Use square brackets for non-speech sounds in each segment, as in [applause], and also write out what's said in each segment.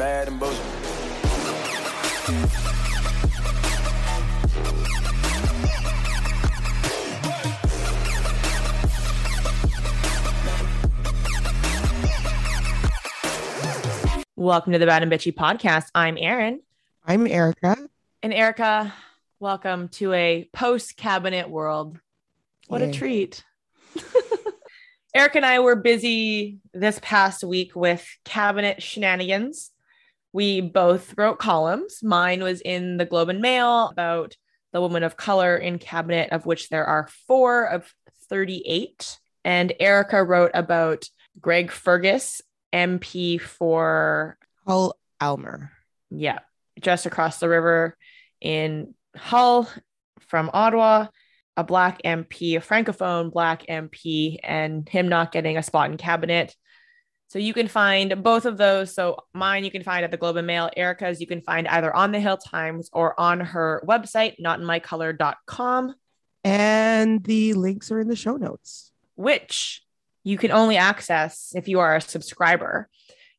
bad and bullshit. Welcome to the Bad and Bitchy podcast. I'm Erin. I'm Erica. And Erica, welcome to a post cabinet world. What a treat. [laughs] Eric and I were busy this past week with cabinet shenanigans. We both wrote columns. Mine was in the Globe and Mail about the woman of color in cabinet, of which there are four of 38. And Erica wrote about Greg Fergus, MP for Hull Aylmer. yeah, just across the river in Hull from Ottawa, a black MP, a francophone black MP, and him not getting a spot in cabinet. So you can find both of those. So mine you can find at the Globe and Mail. Erica's you can find either on the Hill Times or on her website, notinmycolor.com, And the links are in the show notes. which you can only access if you are a subscriber.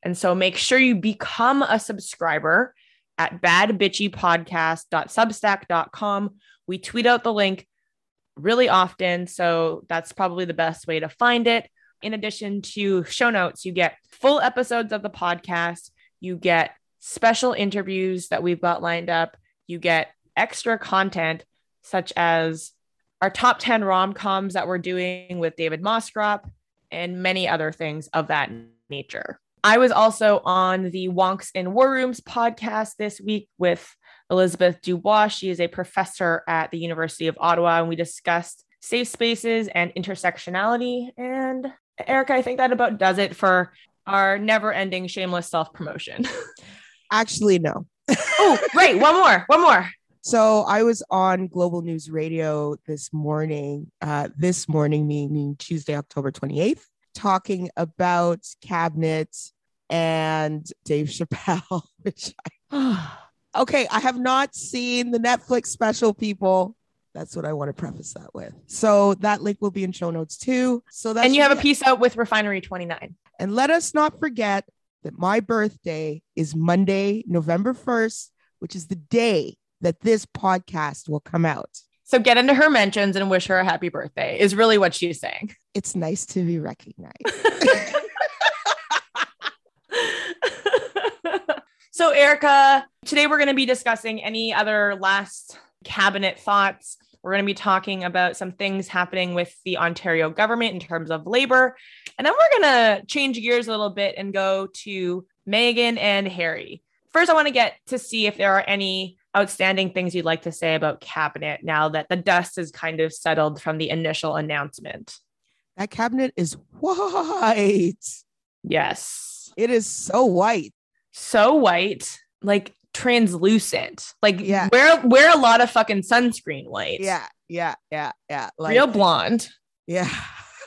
And so make sure you become a subscriber at badbitchypodcast.substack.com. We tweet out the link really often. So that's probably the best way to find it. In addition to show notes, you get full episodes of the podcast, you get special interviews that we've got lined up, you get extra content such as our top 10 rom coms that we're doing with David Moscrop and many other things of that nature. I was also on the Wonks and War Rooms podcast this week with Elizabeth Dubois. She is a professor at the University of Ottawa, and we discussed safe spaces and intersectionality. And Erica, I think that about does it for our never ending shameless self promotion. [laughs] Actually, no. oh, [laughs] right. One more. One more. So I was on Global News Radio this morning, uh, this morning, meaning Tuesday, October 28th, talking about cabinet and Dave Chappelle, [laughs] which I, [sighs] okay, I have not seen the Netflix special, people. That's what I want to preface that with. So that link will be in show notes too. So that's and you have a piece out with Refinery 29. And let us not forget that my birthday is Monday, November 1st, which is the day that this podcast will come out. So get into her mentions and wish her a happy birthday, is really what she's saying. It's nice to be recognized. [laughs] so, Erica, today we're going to be discussing any other last cabinet thoughts. We're going to be talking about some things happening with the Ontario government in terms of labor. And then we're going to change gears a little bit and go to Meghan and Harry. First, I want to get to see if there are any outstanding things you'd like to say about cabinet now that the dust is kind of settled from the initial announcement. that cabinet is white. Yes. It is so white. so white, like translucent. Like Yeah. wear wear a lot of fucking sunscreen white. Yeah, yeah, yeah, yeah. Like, Real blonde. yeah.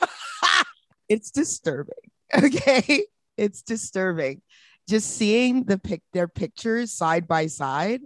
[laughs] it's disturbing. [laughs] Okay. It's disturbing. Just seeing the pic their pictures side by side,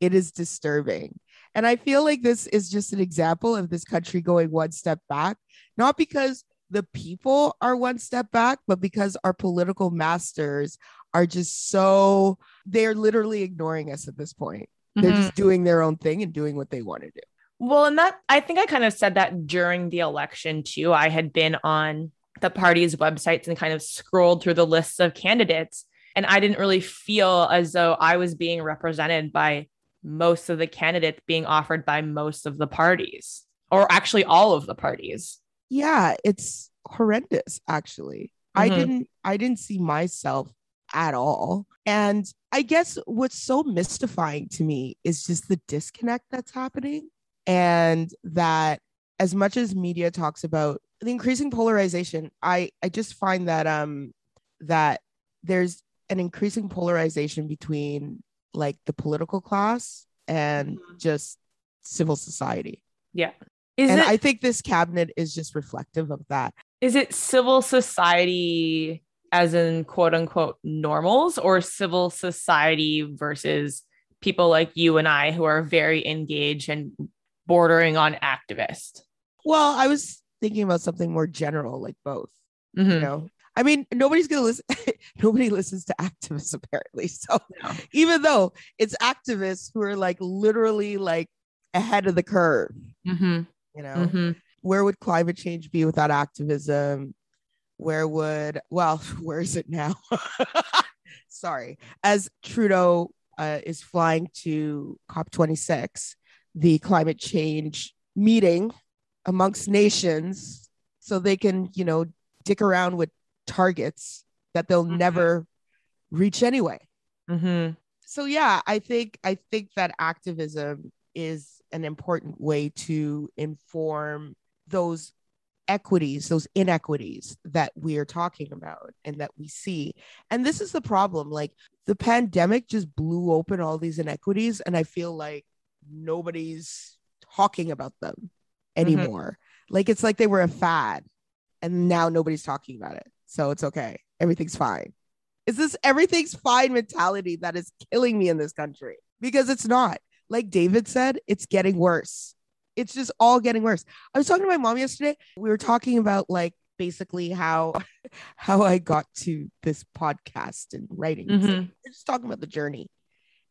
it is disturbing. And I feel like this is just an example of this country going one step back, not because the people are one step back, but because our political masters are just so they're literally ignoring us at this point. They're just doing their own thing and doing what they want to do. Well, and that I think I kind of said that during the election too. I had been on the party's websites and kind of scrolled through the lists of candidates. And I didn't really feel as though I was being represented by most of the candidates being offered by most of the parties, or actually all of the parties. yeah it's horrendous actually i Mhm. didn't i didn't see myself at all and i guess what's so mystifying to me is just the disconnect that's happening and that as much as media talks about the increasing polarization i i just find that um that there's an increasing polarization between like the political class and Mhm. just civil society Yeah. Is and it I think this cabinet is just reflective of that. is it civil society as in quote unquote normals or civil society versus people like you and I who are very engaged and bordering on activist? Well, I was thinking about something more general, like both. You Mhm. know, I mean, nobody's gonna listen. [laughs] Nobody listens to activists [laughs] apparently. So No. even though it's activists who are like literally like ahead of the curve, Mm-hmm. you know, Mm-hmm. where would climate change be without activism? Where would well, [laughs] where is it now? [laughs] Sorry, as Trudeau uh, is flying to COP26, the climate change meeting amongst nations, so they can you know dick around with targets that they'll Mhm. never reach anyway Mm-hmm. so yeah i think i think that activism is an important way to inform those equities those inequities that we are talking about and that we see. And this is the problem like the pandemic just blew open all these inequities and i feel like nobody's talking about them mm-hmm. anymore. Like it's like they were a fad and now nobody's talking about it. So it's okay. Everything's fine. Is this everything's fine mentality that is killing me in this country because it's not. Like david said it's getting worse it's just all getting worse. I was talking to my mom yesterday. We were talking about like basically how [laughs] how i got to this podcast and writing. Mhm. we're just talking about the journey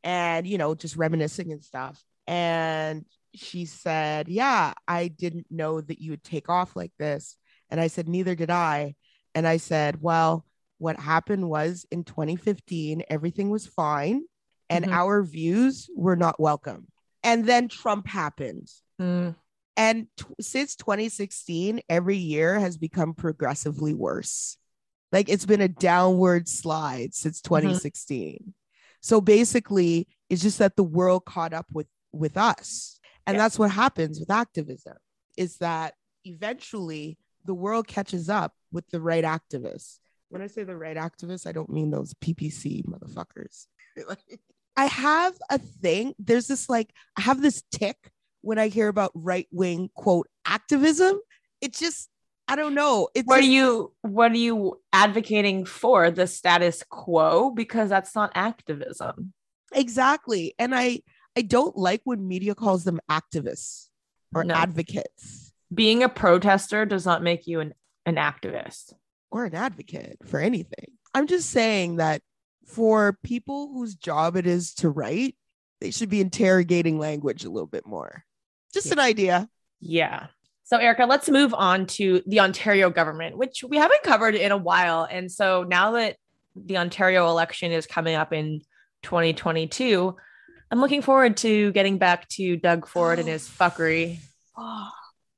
and you know just reminiscing and stuff. And she said yeah i didn't know that you would take off like this. And i said neither did i. And i said well what happened was in 2015 everything was fine and Mhm. our views were not welcome. And then trump happened Mm. and t- since 2016 every year has become progressively worse. Like it's been a downward slide since 2016 so basically it's just that the world caught up with with us. And Yeah. that's what happens with activism is that eventually the world catches up with the right activists. When i say the right activists i don't mean those ppc motherfuckers. [laughs] I have a thing there's this like i have this tic when I hear about right wing quote activism, it's just I don't know. It's What are you what are you advocating for? The status quo? Because that's not activism. exactly, and I I don't like when media calls them activists or No. advocates Being a protester does not make you an, an activist. or an advocate for anything. I'm just saying that for people whose job it is to write, they should be interrogating language a little bit more. Just Yeah. an idea. Yeah. So, Erica, let's move on to the Ontario government, which we haven't covered in a while. And so now that the Ontario election is coming up in 2022, I'm looking forward to getting back to Doug Ford and his [gasps] fuckery. Oh,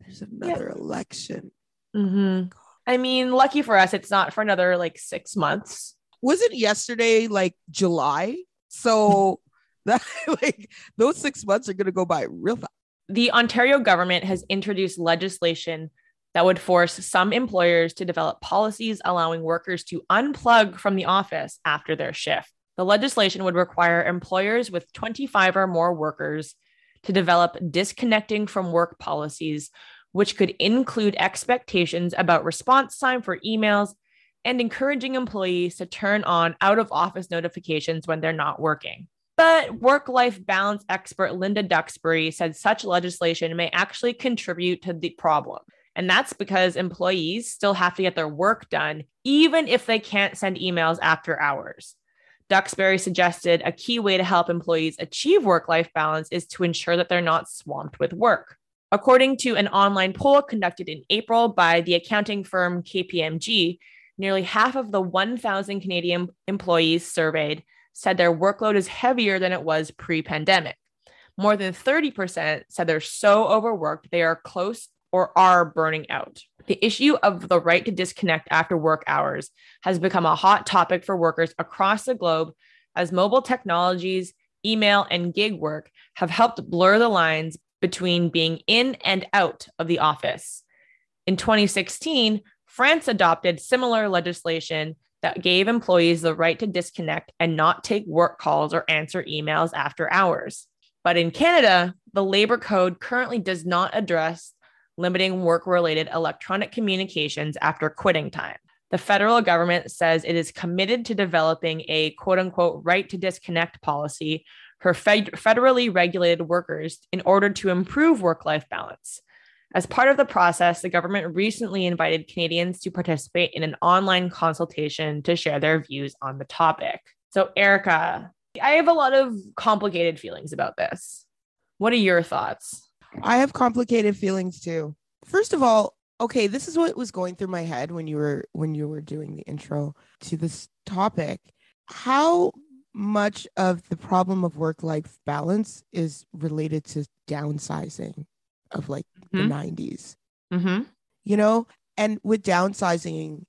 there's another election. hmm I mean, lucky for us, it's not for another like six months. wasn't yesterday like July? So [laughs] that like those six months are gonna go by real fast. The Ontario government has introduced legislation that would force some employers to develop policies allowing workers to unplug from the office after their shift. The legislation would require employers with 25 or more workers to develop disconnecting from work policies, which could include expectations about response time for emails and encouraging employees to turn on out of office notifications when they're not working. But work life balance expert Linda Duxbury said such legislation may actually contribute to the problem. And that's because employees still have to get their work done, even if they can't send emails after hours. Duxbury suggested a key way to help employees achieve work life balance is to ensure that they're not swamped with work. According to an online poll conducted in April by the accounting firm KPMG, nearly half of the 1,000 Canadian employees surveyed said their workload is heavier than it was pre pandemic. More than 30% said they're so overworked they are close or are burning out. The issue of the right to disconnect after work hours has become a hot topic for workers across the globe as mobile technologies, email, and gig work have helped blur the lines between being in and out of the office. In 2016, France adopted similar legislation that gave employees the right to disconnect and not take work calls or answer emails after hours. But in Canada, the labor code currently does not address limiting work related electronic communications after quitting time. The federal government says it is committed to developing a quote unquote right to disconnect policy for fed- federally regulated workers in order to improve work life balance. As part of the process, the government recently invited Canadians to participate in an online consultation to share their views on the topic. So, Erica, I have a lot of complicated feelings about this. What are your thoughts? I have complicated feelings too. First of all, okay, this is what was going through my head when you were when you were doing the intro to this topic. How much of the problem of work life balance is related to downsizing of like Mhm. the 90s? Mm-hmm. you know and with downsizing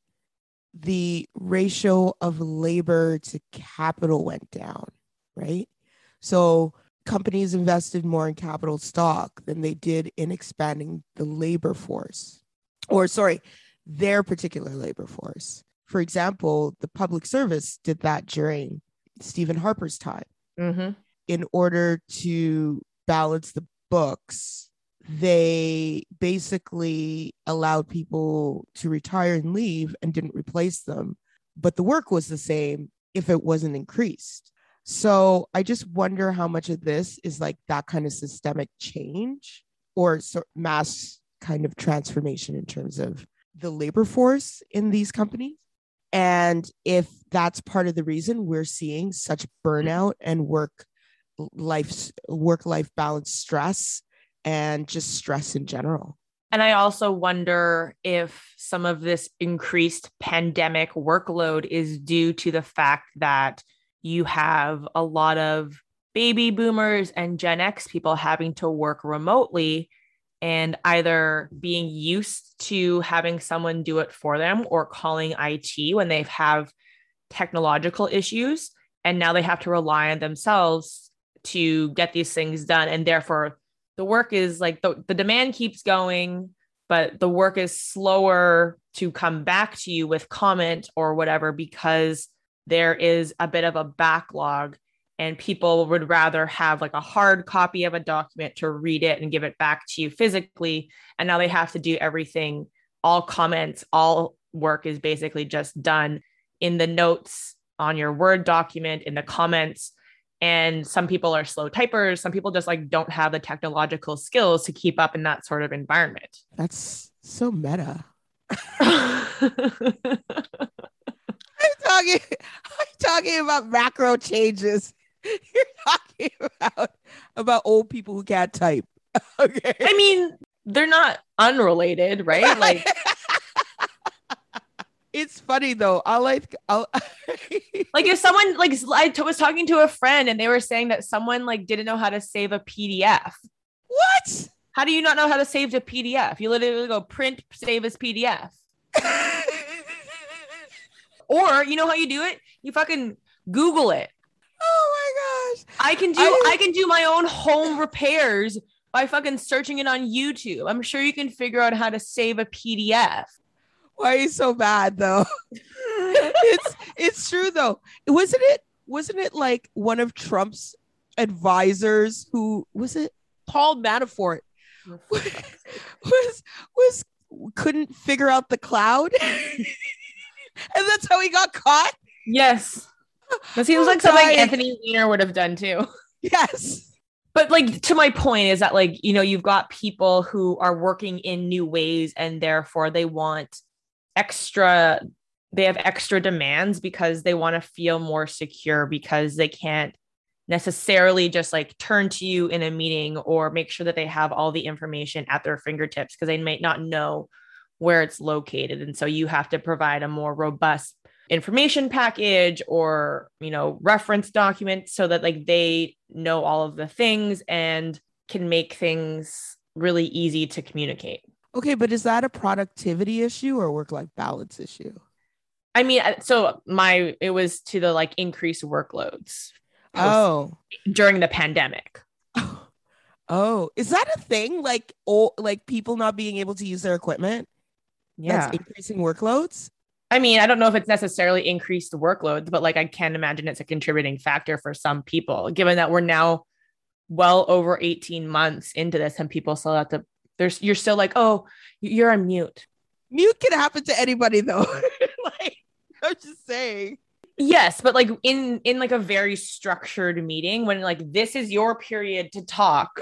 the ratio of labor to capital went down right so companies invested more in capital stock than they did in expanding the labor force or sorry their particular labor force for example the public service did that during stephen harper's time Mm-hmm. in order to balance the books, they basically allowed people to retire and leave and didn't replace them. But the work was the same if it wasn't increased. So I just wonder how much of this is like that kind of systemic change or so mass kind of transformation in terms of the labor force in these companies. And if that's part of the reason we're seeing such burnout and work life work life balance stress and just stress in general. And I also wonder if some of this increased pandemic workload is due to the fact that you have a lot of baby boomers and Gen X people having to work remotely and either being used to having someone do it for them or calling IT when they have technological issues. And now they have to rely on themselves to get these things done. And therefore, the work is like the, the demand keeps going, but the work is slower to come back to you with comment or whatever because there is a bit of a backlog and people would rather have like a hard copy of a document to read it and give it back to you physically. And now they have to do everything. All comments all work is basically just done in the notes on your word document in the comments and some people are slow typers some people just like don't have the technological skills to keep up in that sort of environment That's so meta. [laughs] I'm talking I'm talking about macro changes. [laughs] You're talking about about old people who can't type. [laughs] Okay. i mean they're not unrelated right like it's funny though. I like I'll [laughs] like if someone like I t- was talking to a friend and they were saying that someone like didn't know how to save a pdf what? how do you not know how to save a pdf you literally go print save as pdf [laughs] or you know how you do it? You fucking google it. Oh my gosh. i can do I- I, can do my own home repairs by fucking searching it on youtube. I'm sure you can figure out how to save a pdf Why are you so bad though? [laughs] it's it's true though. Wasn't it wasn't it like one of Trump's advisors who was it Paul Manafort [laughs] was was couldn't figure out the cloud? [laughs] And that's how he got caught? Yes. That seems like something anthony weiner would have done too. Yes. But like to my point is that like you know you've got people who are working in new ways and therefore they want extra they have extra demands because they want to feel more secure because they can't necessarily just like turn to you in a meeting or make sure that they have all the information at their fingertips because they might not know where it's located. And so you have to provide a more robust information package or you know reference document so that like they know all of the things and can make things really easy to communicate okay but is that a productivity issue or work life balance issue? I mean so my it was to the like increased workloads oh. during the pandemic. [laughs] Oh is that a thing? Like oh like people not being able to use their equipment? Yeah. that's increasing workloads? I mean, I don't know if it's necessarily increased workloads, but like I can imagine it's a contributing factor for some people, given that we're now well over 18 months into this and people still have to, there's, you're still like, oh, you're on mute. mute can happen to anybody though [laughs] like i'm just saying Yes, but like in in like a very structured meeting when like this is your period to talk.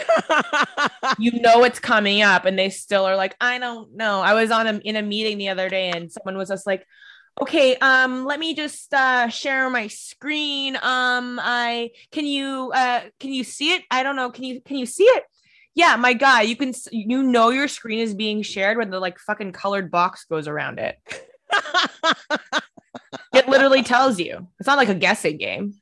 [laughs] you know it's coming up and they still are like I don't know. I was on a in a meeting the other day and someone was just like okay um let me just uh share my screen um i can you uh can you see it i don't know can you can you see it yeah my guy you can you know your screen is being shared when the like fucking colored box goes around it [laughs] it literally tells you. It's not like a guessing game.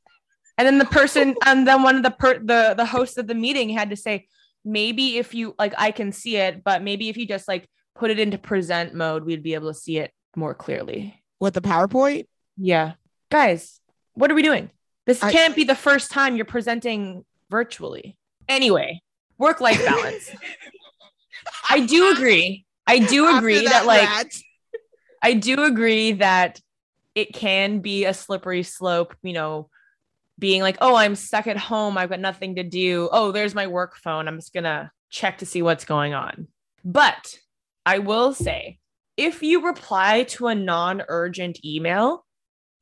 And then the person, [laughs] and then one of the per, the the hosts of the meeting had to say, maybe if you like, I can see it, but maybe if you just like put it into present mode, we'd be able to see it more clearly. What the PowerPoint? Yeah, guys, what are we doing? This I, can't be the first time you're presenting virtually. Anyway, work life balance. [laughs] I do agree. I do agree that, that, like I do agree that it can be a slippery slope, you know, being like, oh, I'm stuck at home. I've got nothing to do. Oh, there's my work phone. I'm just going to check to see what's going on. But I will say, if you reply to a non urgent email,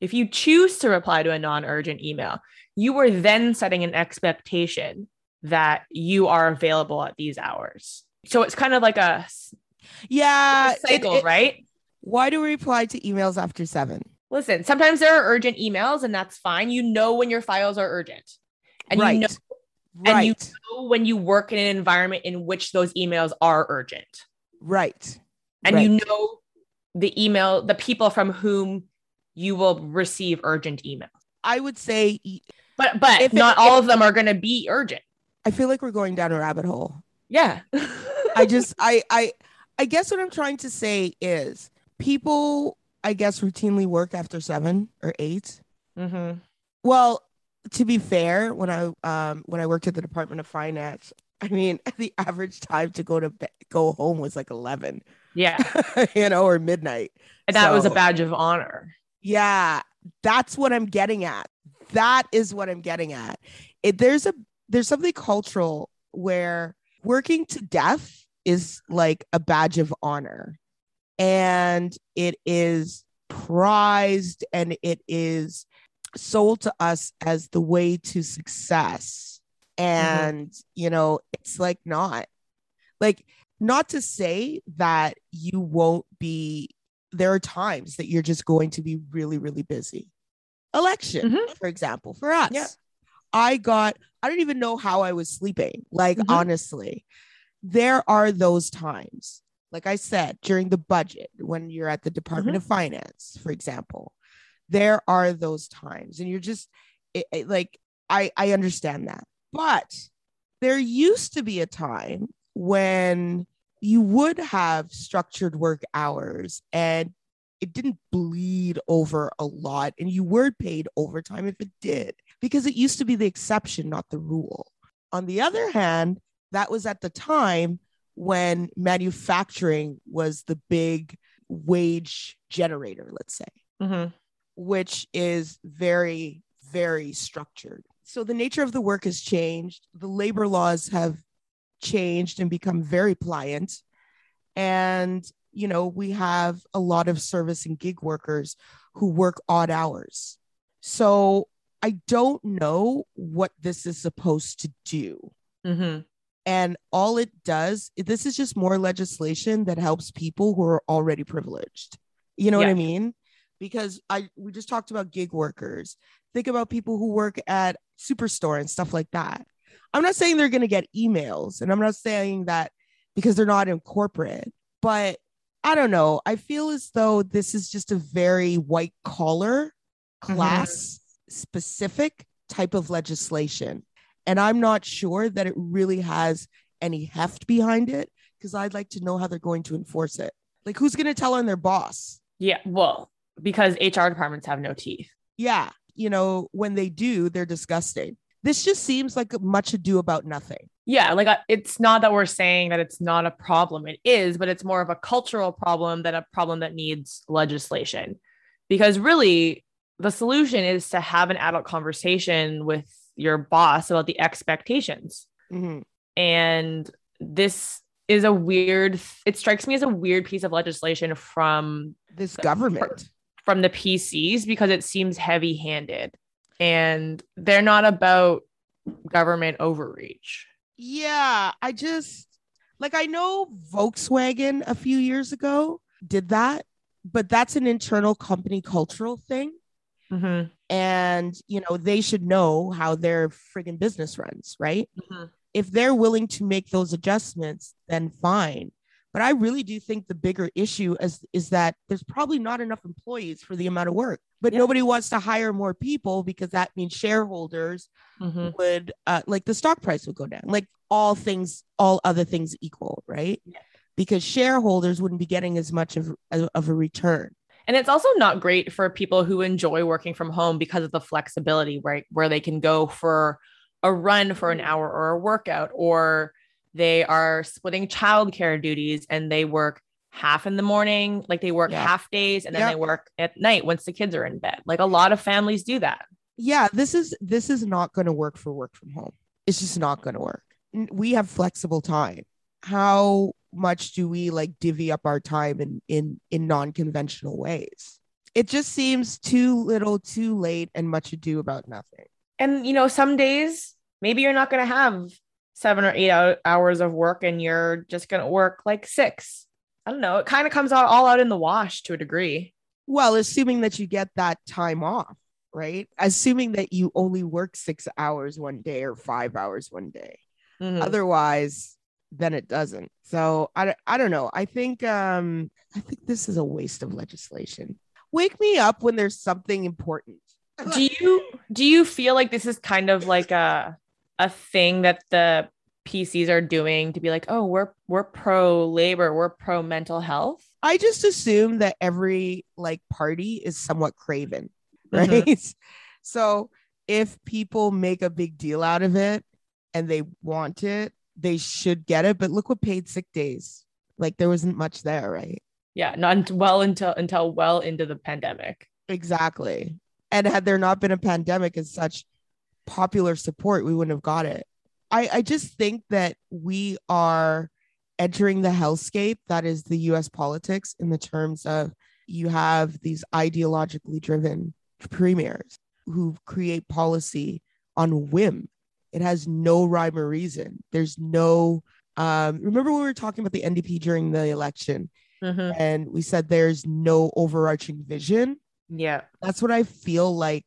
if you choose to reply to a non urgent email, you are then setting an expectation that you are available at these hours. So it's kind of like a yeah a cycle, it, it, right? Why do we reply to emails after seven? listen, sometimes there are urgent emails and that's fine. You know when your files are urgent. And right. you know right. and you know when you work in an environment in which those emails are urgent. Right. And right. you know the email, the people from whom you will receive urgent emails. I would say but but if not it, all of them are going to be urgent. I feel like we're going down a rabbit hole. Yeah. I [laughs] just I I I guess what I'm trying to say is people I guess, routinely work after seven or 8 mm-hmm. Well, to be fair, when I um when I worked at the Department of Finance, I mean, [laughs] the average time to go to be- go home was like eleven. Yeah, [laughs] you know, or midnight. And that so, was a badge of honor. Yeah, that's what I'm getting at. That is what I'm getting at. It, there's a there's something cultural where working to death is like a badge of honor and it is prized and it is sold to us as the way to success. Mm-hmm. And, mm-hmm. you know, it's like not like, not to say that you won't be, there are times that you're just going to be really, really busy. Election, mm-hmm. for example, for us. Yeah. I got, I don't even know how I was sleeping. Like, mm-hmm. honestly, there are those times like I said, during the budget, when you're at the Department mm-hmm. of Finance, for example, there are those times, and you're just it, it, like, I, I understand that. But there used to be a time when you would have structured work hours and it didn't bleed over a lot, and you were paid overtime if it did, because it used to be the exception, not the rule. On the other hand, that was at the time when manufacturing was the big wage generator, let's say, mm-hmm. which is very, very structured. So the nature of the work has changed. The labor laws have changed and become very pliant. And, you know, we have a lot of service and gig workers who work odd hours. So I don't know what this is supposed to do. Mm-hmm. And all it does, this is just more legislation that helps people who are already privileged. You know yeah. what I mean? Because I we just talked about gig workers. Think about people who work at Superstore and stuff like that. I'm not saying they're going to get emails, and I'm not saying that because they're not in corporate, but I don't know. I feel as though this is just a very white collar, mm-hmm. class specific type of legislation. And I'm not sure that it really has any heft behind it because I'd like to know how they're going to enforce it. Like, who's going to tell on their boss? Yeah. Well, because HR departments have no teeth. Yeah. You know, when they do, they're disgusting. This just seems like much ado about nothing. Yeah. Like, uh, it's not that we're saying that it's not a problem. It is, but it's more of a cultural problem than a problem that needs legislation. Because really, the solution is to have an adult conversation with your boss about the expectations. Mm-hmm. And this is a weird, it strikes me as a weird piece of legislation from this government. from the PCs because it seems heavy handed and they're not about government overreach. Yeah, I just like I know Volkswagen a few years ago did that, but that's an internal company cultural thing. Mm-hmm. And, you know, they should know how their friggin' business runs, right? Mm-hmm. If they're willing to make those adjustments, then fine. But I really do think the bigger issue is, is that there's probably not enough employees for the amount of work, but Yeah. nobody wants to hire more people because that means shareholders Mm-hmm. would uh, like the stock price would go down like all things all other things equal right Yeah. because shareholders wouldn't be getting as much of, of a return And it's also not great for people who enjoy working from home because of the flexibility, right? Where they can go for a run for an Mhm. hour or a workout, or they are splitting childcare duties and they work half in the morning, like they work Yeah. half days and then they work at night once the kids are in bed. Like a lot of families do that. yeah this is this is not going to work for work from home it's just not going to work we have flexible time how much do we like divvy up our time in in in non-conventional ways it just seems too little too late and much ado about nothing And, you know, some days maybe you're not going to have seven or eight hours of work and you're just going to work like six. I don't know. It kind of comes out all out in the wash to a degree. Well, assuming that you get that time off, right? Assuming that you only work six hours one day or five hours one day. Mhm. Otherwise, then it doesn't. So I, I don't know. I think um I think this is a waste of legislation. Wake me up when there's something important. do you do you feel like this is kind of like a a thing that the PCs are doing to be like, oh, we're we're pro labor, we're pro mental health? I just assume that every like party is somewhat craven, [laughs] Mhm. right? So if people make a big deal out of it and they want it, they should get it. But look what paid sick days. Like there wasn't much there, right? Yeah, not well until until well into the pandemic. Exactly. And had there not been a pandemic and such popular support, we wouldn't have got it. I, I just think that we are entering the hellscape that is the US politics in the terms of you have these ideologically driven premiers who create policy on whim. It has no rhyme or reason. There's no um remember when we were talking about the NDP during the election Mhm. and we said there's no overarching vision? Yeah. that's what I feel like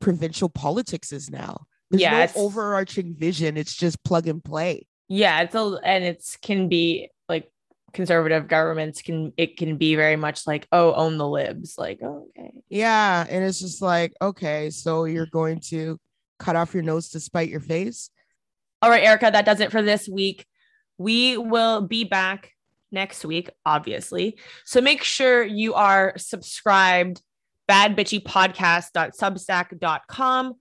provincial politics is now. There's Yeah, no it's- overarching vision. It's just plug and play. Yeah, it's a and it's can be like conservative governments can it can be very much like, oh, own the libs. Like, oh, okay. Yeah. And it's just like, okay, so you're going to cut off your nose to spite your face. All right, Erica, that does it for this week. We will be back next week, obviously. So make sure you are subscribed, badbitchypodcast.substack.com,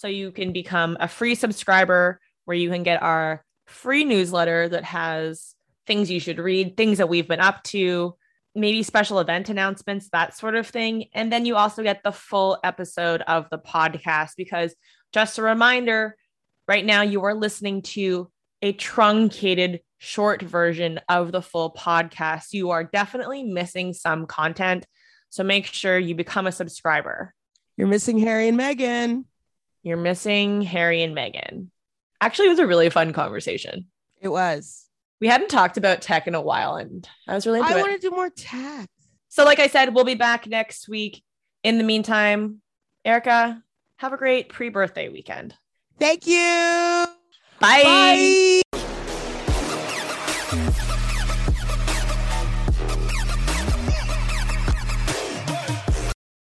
so you can become a free subscriber where you can get our free newsletter that has things you should read, things that we've been up to, maybe special event announcements, that sort of thing. And then you also get the full episode of the podcast because just a reminder, right now you are listening to a truncated short version of the full podcast. You are definitely missing some content. So make sure you become a subscriber. You're missing Harry and Meghan. You're missing Harry and Meghan. Actually, it was a really fun conversation. It was. We hadn't talked about tech in a while, and I was really into I want to do more tech. So, like I said, we'll be back next week. In the meantime, Erica, have a great pre birthday weekend. Thank you. Bye. Bye.